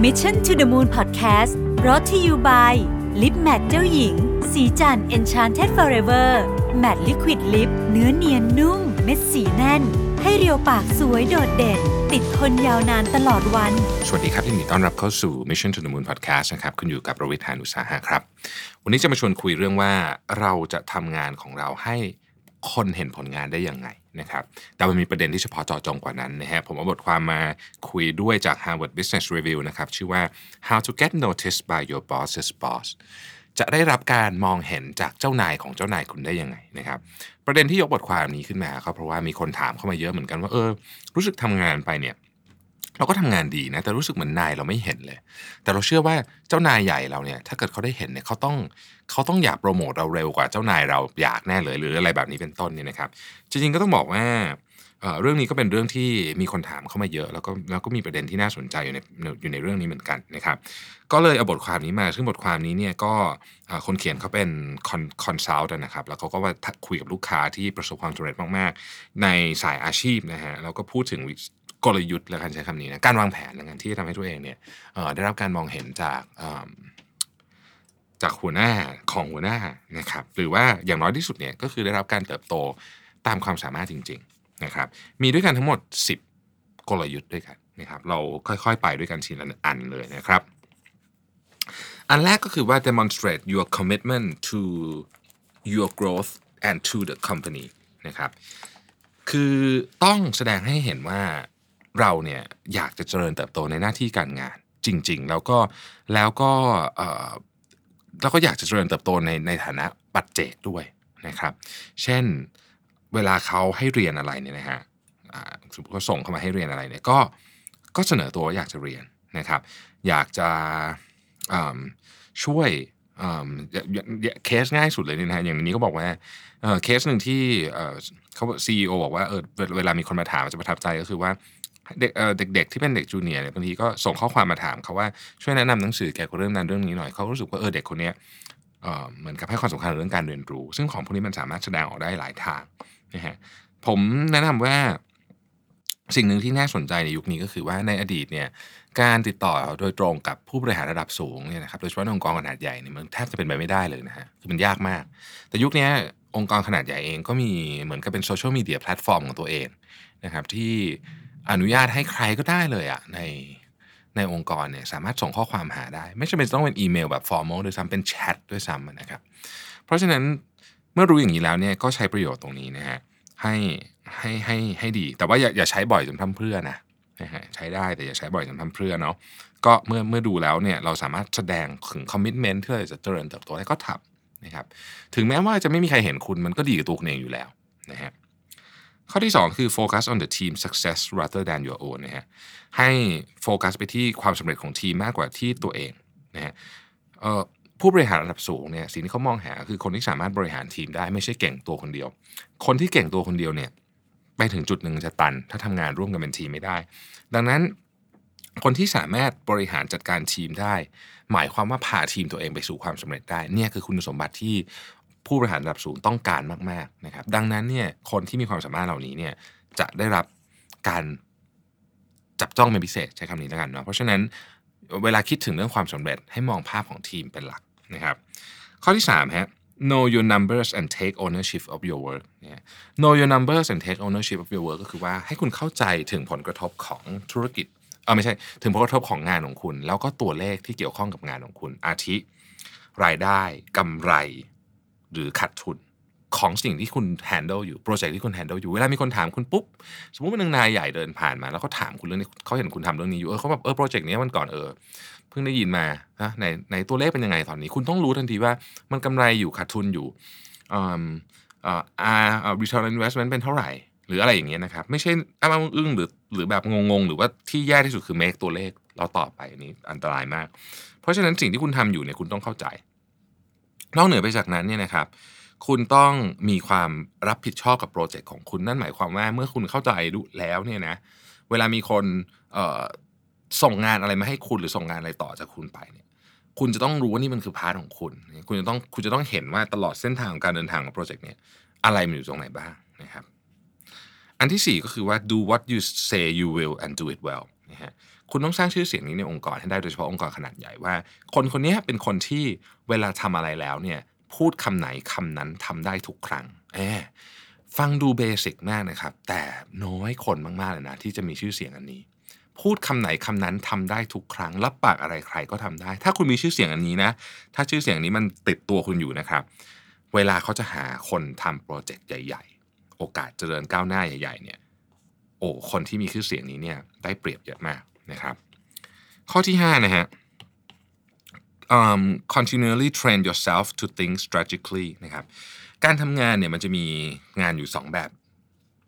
Mission to the Moon Podcast รอ t ธออยู่ by ลิปแมทเจ้าหญิง สีจัน Enchanted Forever Matte Liquid Lip เนื้อเนียนนุ่ม เม็ดสีแน่น ให้เรียวปากสวยโดดเด่น ติดทนยาวนานตลอดวัน สวัสดีครับยินดีต้อนรับเข้าสู่ Mission to the Moon Podcast นะครับคุณอยู่กับประวิทยานุสาหะครับ วันนี้จะมาชวนคุยเรื่องว่าเราจะทำงานของเราให้คนเห็นผลงานได้ยังไง นะครับแต่มันมีประเด็นที่เฉพาะเจาะจงกว่านั้นนะฮะผมเอาบทความมาคุยด้วยจาก Harvard Business Review นะครับชื่อว่า How to get noticed by your boss's boss จะได้รับการมองเห็นจากเจ้านายของเจ้านายคุณได้ยังไงนะครับ ประเด็นที่ยกบทความนี้ขึ้นมาก็เพราะว่ามีคนถามเข้ามาเยอะเหมือนกันว่าเออรู้สึกทำงานไปเนี่ย เราก็ทำงานดีนะ แต่รู้สึกเหมือนนายเราไม่เห็นเลย แต่เราเชื่อว่าเจ้านายใหญ่เราเนี่ย ถ้าเกิดเขาได้เห็นเนี่ยเขาต้องเขาต้องอยากโปรโมทเราเร็วกว่าเจ้านายเราอยากแน่เลยหรืออะไรแบบนี้เป็นต้นเนี่ยนะครับ จริงๆก็ต้องบอกว่าเรื่องนี้ก็เป็นเรื่องที่มีคนถามเข้ามาเยอะ แล้วก็แล้วก็มีประเด็นที่น่าสนใจอยู่ในอยู่ในเรื่องนี้เหมือนกันนะครับ ก็เลยเอาบทความนี้มา ซึ่งบทความนี้เนี่ยก็คนเขียนเขาเป็น consult นะครับ แล้วเขาก็ว่าคุยกับลูกค้าที่ประสบความสำเร็จมาก ๆ ในสายอาชีพนะฮะแล้วก็พูดถึง กลยุทธ์แล้วกันใช้คำนี้นะการวางแผนในการที่จะทำให้ตัวเองเนี่ยได้รับการมองเห็นจากจากหัวหน้าของหัวหน้านะครับหรือว่าอย่างน้อยที่สุดเนี่ยก็คือได้รับการเติบโตตามความสามารถจริงๆนะครับมีด้วยกันทั้งหมด 10 กลยุทธ์ด้วยกันนะครับเราค่อยๆ ไปด้วยกันทีละอันเลยนะครับ อันแรกก็คือว่า demonstrate your commitment to your growth and to the company นะครับคือต้องแสดงให้เห็นว่า เราเนี่ยอยากจะเจริญเติบโตในหน้าที่การงานจริง ๆ แล้วก็แล้วก็แล้วก็อยากจะเจริญเติบโตในในฐานะปัจเจกด้วยนะครับ เช่นเวลาเขาให้เรียนอะไรเนี่ยนะฮะสมมติเขาส่งเข้ามาให้เรียนอะไรเนี่ยก็ก็เสนอตัวอยากจะเรียนนะครับ อยากจะช่วยเคสง่ายสุดเลยนะฮะอย่างนี้ก็บอกว่าเคสหนึ่งที่เขาซีอีโอบอกว่าเออเวลามีคนมาถามจะประทับใจก็คือว่า เด็กเด็กๆที่เป็นเด็กจูเนียร์เนี่ยบางทีก็ส่งข้อความมาถามเขาว่าช่วยแนะนำหนังสือเกี่ยวกับเรื่องนั้นเรื่องนี้หน่อยเขารู้สึกว่าเออเด็กคนนี้เหมือนกับให้ความสำคัญเรื่องการเรียนรู้ ซึ่งของพวกนี้มันสามารถแสดงออกได้หลายทางนะฮะผมแนะนำว่าสิ่งหนึ่งที่น่าสนใจในยุคนี้ก็คือว่าในอดีตเนี่ยการติดต่อโดยตรงกับผู้บริหารระดับสูงเนี่ยนะครับโดยเฉพาะองค์กรขนาดใหญ่เนี่ยมันแทบจะเป็นไปไม่ได้เลยนะฮะคือมันยากมาก แต่ยุคนี้องค์กรขนาดใหญ่เองก็มีเหมือนกับเป็นโซเชียลมีเดียแพลตฟอร์มของตัวเองนะครับที่ อนุญาตให้ใครก็ได้เลยอะในในองค์กรเนี่ยสามารถส่งข้อความหาได้ ไม่จำเป็นต้องเป็นอีเมลแบบ formal ด้วยซ้ำเป็นแชทด้วยซ้ำนะครับ เพราะฉะนั้นเมื่อรู้อย่างนี้แล้วเนี่ยก็ใช้ประโยชน์ตรงนี้นะฮะให้ให้ให้ให้ดี แต่ว่าอย่าอย่าใช้บ่อยจนพร่ำเพรื่อนะนะฮะใช้ได้แต่อย่าใช้บ่อยจนพร่ำเพรื่อเนาะก็เมื่อเมื่อดูแล้วเนี่ยเราสามารถแสดงถึง commitment ที่เราจะเจริญเติบโตได้ก็ทำนะครับถึงแม้ว่าจะไม่มีใครเห็นคุณมันก็ดีกับตัวคุณเองอยู่แล้วนะฮะ ข้อที่ 2 คือ focus on the team success rather than your own นะฮะให้โฟกัสไปที่ความสำเร็จของทีมมากกว่าที่ตัวเองนะฮะผู้บริหารระดับสูงเนี่ยสิ่งที่เขามองหาคือคนที่สามารถบริหารทีมได้ไม่ใช่เก่งตัวคนเดียว คนที่เก่งตัวคนเดียวเนี่ยไปถึงจุดหนึ่งจะตัน ถ้าทำงานร่วมกันเป็นทีมไม่ได้ ดังนั้นคนที่สามารถบริหารจัดการทีมได้ หมายความว่าพาทีมตัวเองไปสู่ความสำเร็จได้เนี่ยคือคุณสมบัติที่ ผู้บริหารระดับสูงต้องการมากๆนะครับ ดังนั้นเนี่ยคนที่มีความสามารถเหล่านี้เนี่ยจะได้รับการจับจ้องเป็นพิเศษใช้คำนี้แล้วกันเนาะเพราะฉะนั้นเวลาคิดถึงเรื่องความสำเร็จให้มองภาพของทีมเป็นหลักนะครับ ข้อที่3ฮะ know your numbers and take ownership of your work เนี่ย know your numbers and take ownership of your work ก็คือว่าให้คุณเข้าใจถึงผลกระทบของธุรกิจเออไม่ใช่ถึงผลกระทบของงานของคุณ แล้วก็ตัวเลขที่เกี่ยวข้องกับงานของคุณ อาทิ รายได้กำไร หรือขาดทุนของสิ่งที่คุณ handle อยู่โปรเจกต์ที่คุณ handle อยู่เวลามีคนถามคุณปุ๊บ สมมติเป็นนายใหญ่เดินผ่านมา แล้วเขาถามคุณเรื่องนี้เขาเห็นคุณทำเรื่องนี้อยู่เออเขาแบบเออโปรเจกต์นี้มันก่อนเออเพิ่งได้ยินมานะในในตัวเลขเป็นยังไงตอนนี้ คุณต้องรู้ทันทีว่ามันกำไรอยู่ขาดทุนอยู่อ่าอ่าอ่า return on investment เป็นเท่าไหร่ หรืออะไรอย่างเงี้ยนะครับ ไม่ใช่อ้าอึ้งหรือหรือแบบงงๆ หรือว่าที่แย่ที่สุดคือ make ตัวเลขเราตอบไปอันนี้อันตรายมาก เพราะฉะนั้นสิ่งที่คุณทำอยู่เนี่ยคุณต้องเข้าใจ นอกเหนือไปจากนั้นเนี่ยนะครับ คุณต้องมีความรับผิดชอบกับโปรเจกต์ของคุณนั่นหมายความว่าเมื่อคุณเข้าใจดูแล้วเนี่ยนะเวลามีคนส่งงานอะไรมาให้คุณหรือส่งงานอะไรต่อจากคุณไปเนี่ยคุณจะต้องรู้ว่านี่มันคือพาร์ทของคุณ คุณจะต้องคุณจะต้องเห็นว่าตลอดเส้นทางของการเดินทางของโปรเจกต์เนี่ยอะไรมันอยู่ตรงไหนบ้างนะครับ อันที่ 4 ก็คือว่า do what you say you will and do it well นะฮะคุณต้องสร้างชื่อเสียงนี้ในองค์กรให้ได้โดยเฉพาะองค์กรขนาดใหญ่ว่า คนคนนี้เป็นคนที่เวลาทำอะไรแล้วเนี่ยพูดคำไหนคำนั้นทำได้ทุกครั้งแอบฟังดูเบสิกมากนะครับ แต่น้อยคนมากๆเลยนะที่จะมีชื่อเสียงอันนี้ พูดคำไหนคำนั้นทำได้ทุกครั้ง รับปากอะไรใครก็ทำได้ ถ้าคุณมีชื่อเสียงอันนี้นะ ถ้าชื่อเสียงนี้มันติดตัวคุณอยู่นะครับ เวลาเขาจะหาคนทำโปรเจกต์ใหญ่ ๆ โอกาสเจริญก้าวหน้าใหญ่ ๆ เนี่ย โอ้คนที่มีชื่อเสียงนี้เนี่ยได้เปรียบเยอะมากนะครับ ข้อที่5นะฮะ um, continually train yourself to think strategically นะครับการทำงานเนี่ยมันจะมีงานอยู่ 2 แบบ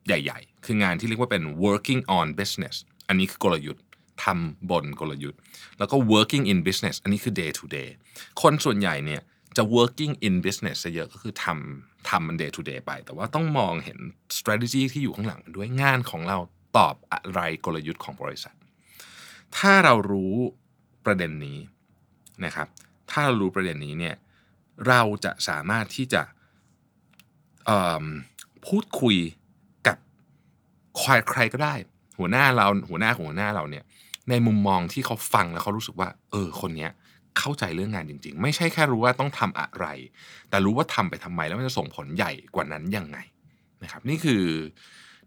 ใหญ่ๆ คืองานที่เรียกว่าเป็น working on business อันนี้คือกลยุทธ์ทำบนกลยุทธ์ แล้วก็ working in business อันนี้คือ day to day คนส่วนใหญ่เนี่ยจะ working in business เยอะก็คือทำ ทำมัน day to day ไป แต่ว่าต้องมองเห็น strategy ที่อยู่ข้างหลังมันด้วยงานของเราตอบอะไรกลยุทธ์ของบริษัท ถ้าเรารู้ประเด็นนี้นะครับ ถ้าเรารู้ประเด็นนี้เนี่ยเราจะสามารถที่จะพูดคุยกับใครใครก็ได้ หัวหน้าเราหัวหน้าของหัวหน้าเราเนี่ยในมุมมองที่เขาฟังแล้วเขารู้สึกว่า เออคนเนี้ยเเข้าใจเรื่องงานจริง ๆ ไม่ใช่แค่รู้ว่าต้องทำอะไร แต่รู้ว่าทำไปทำไมแล้วมันจะส่งผลใหญ่กว่านั้นยังไงนะครับ นี่คือ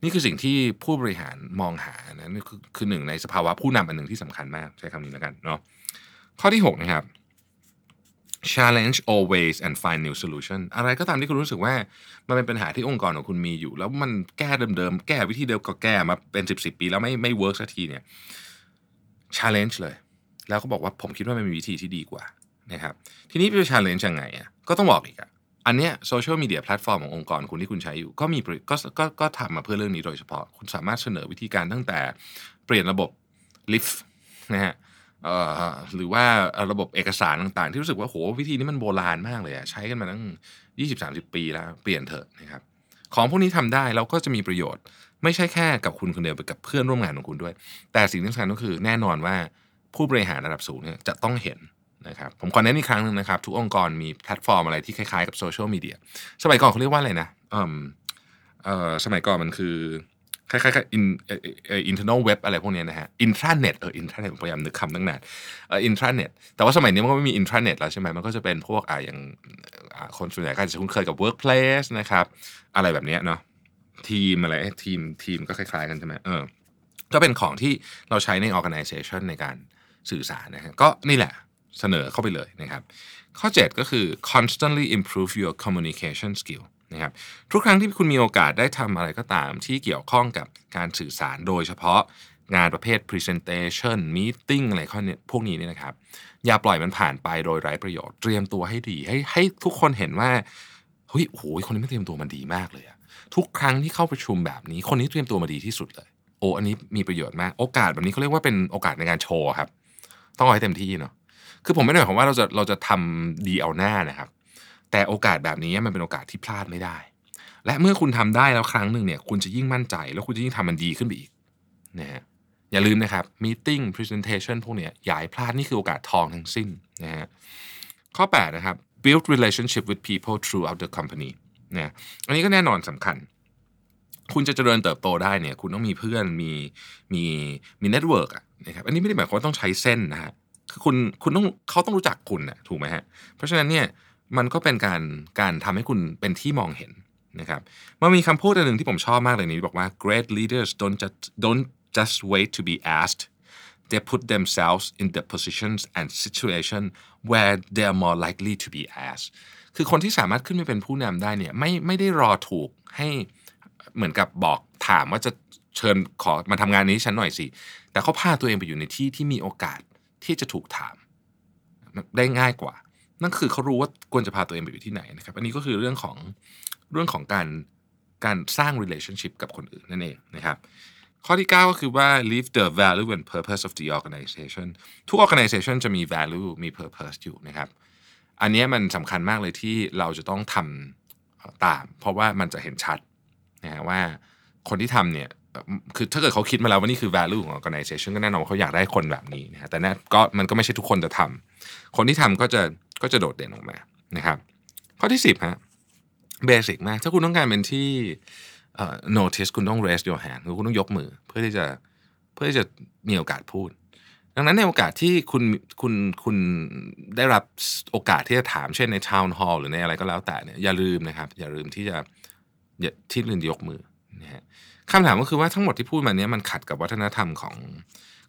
นี่คือสิ่งที่ผู้บริหารมองหานะนี่คือคือหนึ่งในสภาวะผู้นำอันหนึ่งที่สำคัญมากใช้คำนี้แล้วกันเนาะข้อที่ 6 นะครับ challenge always and find new solution อะไรก็ตามที่คุณรู้สึกว่า มันเป็นปัญหาที่องค์กรของคุณมีอยู่ แล้วมันแก้เดิมๆ แก้วิธีเดิมก็แก้มาเป็น 10บสปีแล้วไม่ไม่ work สักทีเนี่ย challenge เลย แล้วก็บอกว่าผมคิดว่ามันมีวิธีที่ดีกว่านะครับทีนี้จะ challenge ยังไงอะก็ต้องบอกอีกอะอันเนี้ยโซเชียลมีเดียแพลตฟอร์มขององค์กรคุณที่คุณใช้อยู่ ก็มีก็ก็ก็ทำมาเพื่อเรื่องนี้โดยเฉพาะ คุณสามารถเสนอวิธีการตั้งแต่เปลี่ยนระบบลิฟต์นะฮะหรือว่าระบบเอกสารต่างๆ ที่รู้สึกว่าโหวิธีนี้มันโบราณมากเลยอะใช้กันมาตั้ง 20-30 ปีแล้ว เปลี่ยนเถอะนะครับของพวกนี้ทำได้แล้วก็จะมีประโยชน์ ไม่ใช่แค่กับคุณคนเดียวไปกับเพื่อนร่วมงานของคุณด้วย แต่สิ่งที่สำคัญก็คือแน่นอนว่า ผู้บริหารระดับสูงเนี่ยจะต้องเห็นนะครับผมขอแนะนำอีกครั้งหนึ่งนะครับทุกองค์กรมีแพลตฟอร์มอะไรที่คล้ายๆกับโซเชียลมีเดียสมัยก่อนเขาเรียกว่าอะไรนะเออเออสมัยก่อนมันคือคล้ายๆกับอินเออินเทอร์เน็ตเว็บอะไรพวกนี้นะฮะอินทราเน็ตเอออินทราเน็ตพยายามนึกคำตั้งนานเอออินทราเน็ตแต่ว่าสมัยนี้มันก็ไม่มีอินทราเน็ตแล้วใช่ไหมมันก็จะเป็นพวกอ่าอย่างคนส่วนใหญ่ก็จะคุ้นเคยกับ Workplace นะครับอะไรแบบนี้เนาะทีมอะไรทีมทีมก็คล้ายๆกันใช่ไหมเออก็เป็นของที่เราใช้ใน organization ในการ สื่อสารนะฮะก็นี่แหละเสนอเข้าไปเลยนะครับ ข้อ 7 ก็คือ constantly improve your communication skill นะครับทุกครั้งที่คุณมีโอกาสได้ทำอะไรก็ตามที่เกี่ยวข้องกับการสื่อสารโดยเฉพาะงานประเภท presentation meeting อะไรข้อนี้พวกนี้เนี่ยนะครับ อย่าปล่อยมันผ่านไปโดยไร้ประโยชน์เตรียมตัวให้ดีให้ให้ทุกคนเห็นว่าเฮ้ยโอ้ยคนนี้ไม่เตรียมตัวมันดีมากเลยอะทุกครั้งที่เข้าประชุมแบบนี้ คนนี้เตรียมตัวมาดีที่สุดเลย โอ้อันนี้มีประโยชน์มาก โอกาสแบบนี้เขาเรียกว่าเป็นโอกาสในการโชว์ครับ ต้องเอาให้เต็มที่เนาะคือผมไม่ได้หมายความว่าเราจะเราจะทำดีเอาหน้านะครับ แต่โอกาสแบบนี้มันเป็นโอกาสที่พลาดไม่ได้ และเมื่อคุณทำได้แล้วครั้งหนึ่งเนี่ย คุณจะยิ่งมั่นใจ แล้วคุณจะยิ่งทำมันดีขึ้นไปอีกนะฮะอย่าลืมนะครับ meeting presentation พวกเนี้ยอย่าให้พลาดนี่คือโอกาสทองทั้งสิ้นนะฮะข้อ 8 นะครับ build relationship with people throughout the company นะอันนี้ก็แน่นอนสำคัญ คุณจะเจริญเติบโตได้เนี่ย คุณต้องมีเพื่อน มี มี มี network อะ นะครับอันนี้ไม่ได้หมายความว่าต้องใช้เส้นนะฮะคือคุณคุณต้องเขาต้องรู้จักคุณนะถูกไหมฮะเพราะฉะนั้นเนี่ยมันก็เป็นการการทำให้คุณเป็นที่มองเห็นนะครับมันมีคำพูดอันหนึ่งที่ผมชอบมากเลยนี้บอกว่า great leaders don't just don't just wait to be asked they put themselves in the positions and situation where they are more likely to be asked คือคนที่สามารถขึ้นไปเป็นผู้นำได้เนี่ยไม่ไม่ได้รอถูกให้เหมือนกับบอกถามว่าจะ เชิญขอมาทำงานนี้ฉันหน่อยสิ แต่เขาพาตัวเองไปอยู่ในที่ที่มีโอกาสที่จะถูกถามได้ง่ายกว่า นั่นคือเขารู้ว่าควรจะพาตัวเองไปอยู่ที่ไหนนะครับ อันนี้ก็คือเรื่องของเรื่องของการการสร้าง relationship กับคนอื่นนั่นเองนะครับ ข้อที่ 9 ก็คือว่า live the value and purpose of the organization ทุก organization จะมี value มี purpose อยู่นะครับ อันนี้มันสำคัญมากเลยที่เราจะต้องทำตาม เพราะว่ามันจะเห็นชัดนะฮะว่าคนที่ทำเนี่ย คือถ้าเกิดเขาคิดมาแล้วว่านี่คือ value ของ organization ก็แน่นอนว่าเขาอยากได้คนแบบนี้นะแต่นั่นก็มันก็ไม่ใช่ทุกคนจะทำคนที่ทำก็จะก็จะโดดเด่นออกมานะครับข้อที่ 10ฮะเบสิกมากถ้าคุณต้องการเป็นที่ notice คุณต้อง raise your hand คือคุณต้องยกมือ เพื่อที่จะเพื่อที่จะมีโอกาสพูด ดังนั้นในโอกาสที่คุณคุณคุณได้รับโอกาสที่จะถามเช่นในทาวน์ฮอลล์หรือในอะไรก็แล้วแต่เนี่ยอย่าลืมนะครับ อย่าลืมที่จะอย่าที่ลืมยกมือ นะฮะคำถามก็คือว่าทั้งหมดที่พูดมาเนี้ยมันขัดกับวัฒนธรรมของ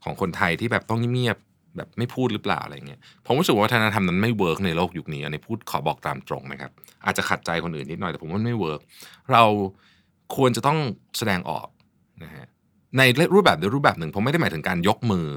ของคนไทยที่แบบต้องเงียบแบบไม่พูดหรือเปล่าอะไรเงี้ยผมรู้สึกว่าวัฒนธรรมนั้นไม่ work ในโลกยุคนี้อันนี้พูดขอบอกตามตรงนะครับ อาจจะขัดใจคนอื่นนิดหน่อยแต่ผมว่าไม่ work เราควรจะต้องแสดงออกนะฮะในรูปแบบใดรูปแบบหนึ่งผมไม่ได้หมายถึงการยกมือ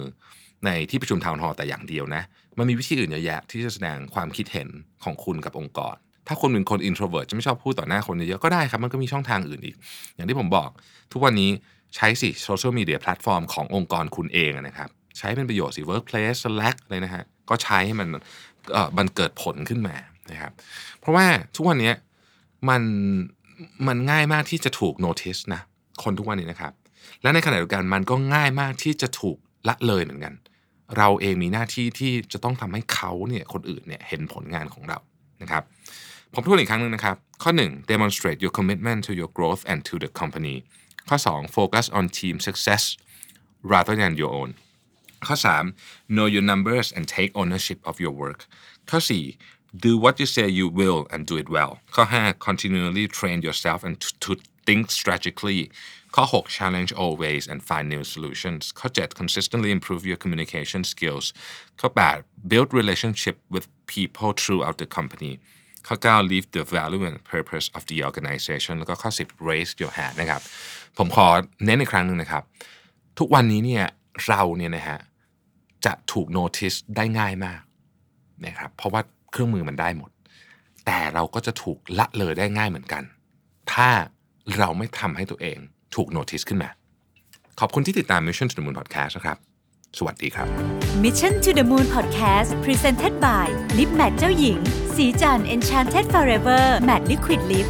ในที่ประชุม town hall แต่อย่างเดียวนะ มันมีวิธีอื่นเยอะแยะที่จะแสดงความคิดเห็นของคุณกับองค์กร ถ้าคนเป็นคน introvert จะไม่ชอบพูดต่อหน้าคนเยอะๆก็ได้ครับ มันก็มีช่องทางอื่นอีก อย่างที่ผมบอก ทุกวันนี้ใช้สิโซเชียลมีเดียแพลตฟอร์มขององค์กรคุณเองนะครับ ใช้เป็นประโยชน์สิ workplace slack เลยนะฮะ ก็ใช้ให้มันเอ่อมันเกิดผลขึ้นมานะครับ เพราะว่าทุกวันนี้มันมันง่ายมากที่จะถูก notice นะคนทุกวันนี้นะครับ และในขณะเดียวกันมันก็ง่ายมากที่จะถูกละเลยเหมือนกัน เราเองมีหน้าที่ที่จะต้องทำให้เขาเนี่ยคนอื่นเนี่ยเห็นผลงานของเรา นะครับ ผมพูดอีกครั้งหนึ่งนะครับ ข้อ 1 demonstrate your commitment to your growth and to the company ข้อ 2 focus on team success rather than your own ข้อ 3 know your numbers and take ownership of your work ข้อ 4 do what you say you will and do it well ข้อ 5 continually train yourself and to, to think strategically ข้อ 6 challenge always and find new solutions ข้อ 7 consistently improve your communication skills ข้อ 8 build relationship with people throughout the company ข้อ 9 live the value and purpose of the organization แล้วก็ข้อ 10 raise your hand นะครับ ผมขอเน้นอีกครั้งหนึ่งนะครับ ทุกวันนี้เนี่ยเราเนี่ยนะฮะจะถูก notice ได้ง่ายมากนะครับเพราะว่าเครื่องมือมันได้หมด แต่เราก็จะถูกละเลยได้ง่ายเหมือนกัน ถ้าเราไม่ทำให้ตัวเอง ถูก notice ขึ้นมา ขอบคุณที่ติดตาม Mission to the Moon Podcast นะครับ สวัสดีครับ Mission to the Moon Podcast Presented by Lip Matte เจ้าหญิง สีจัน Enchanted Forever Matte Liquid Lip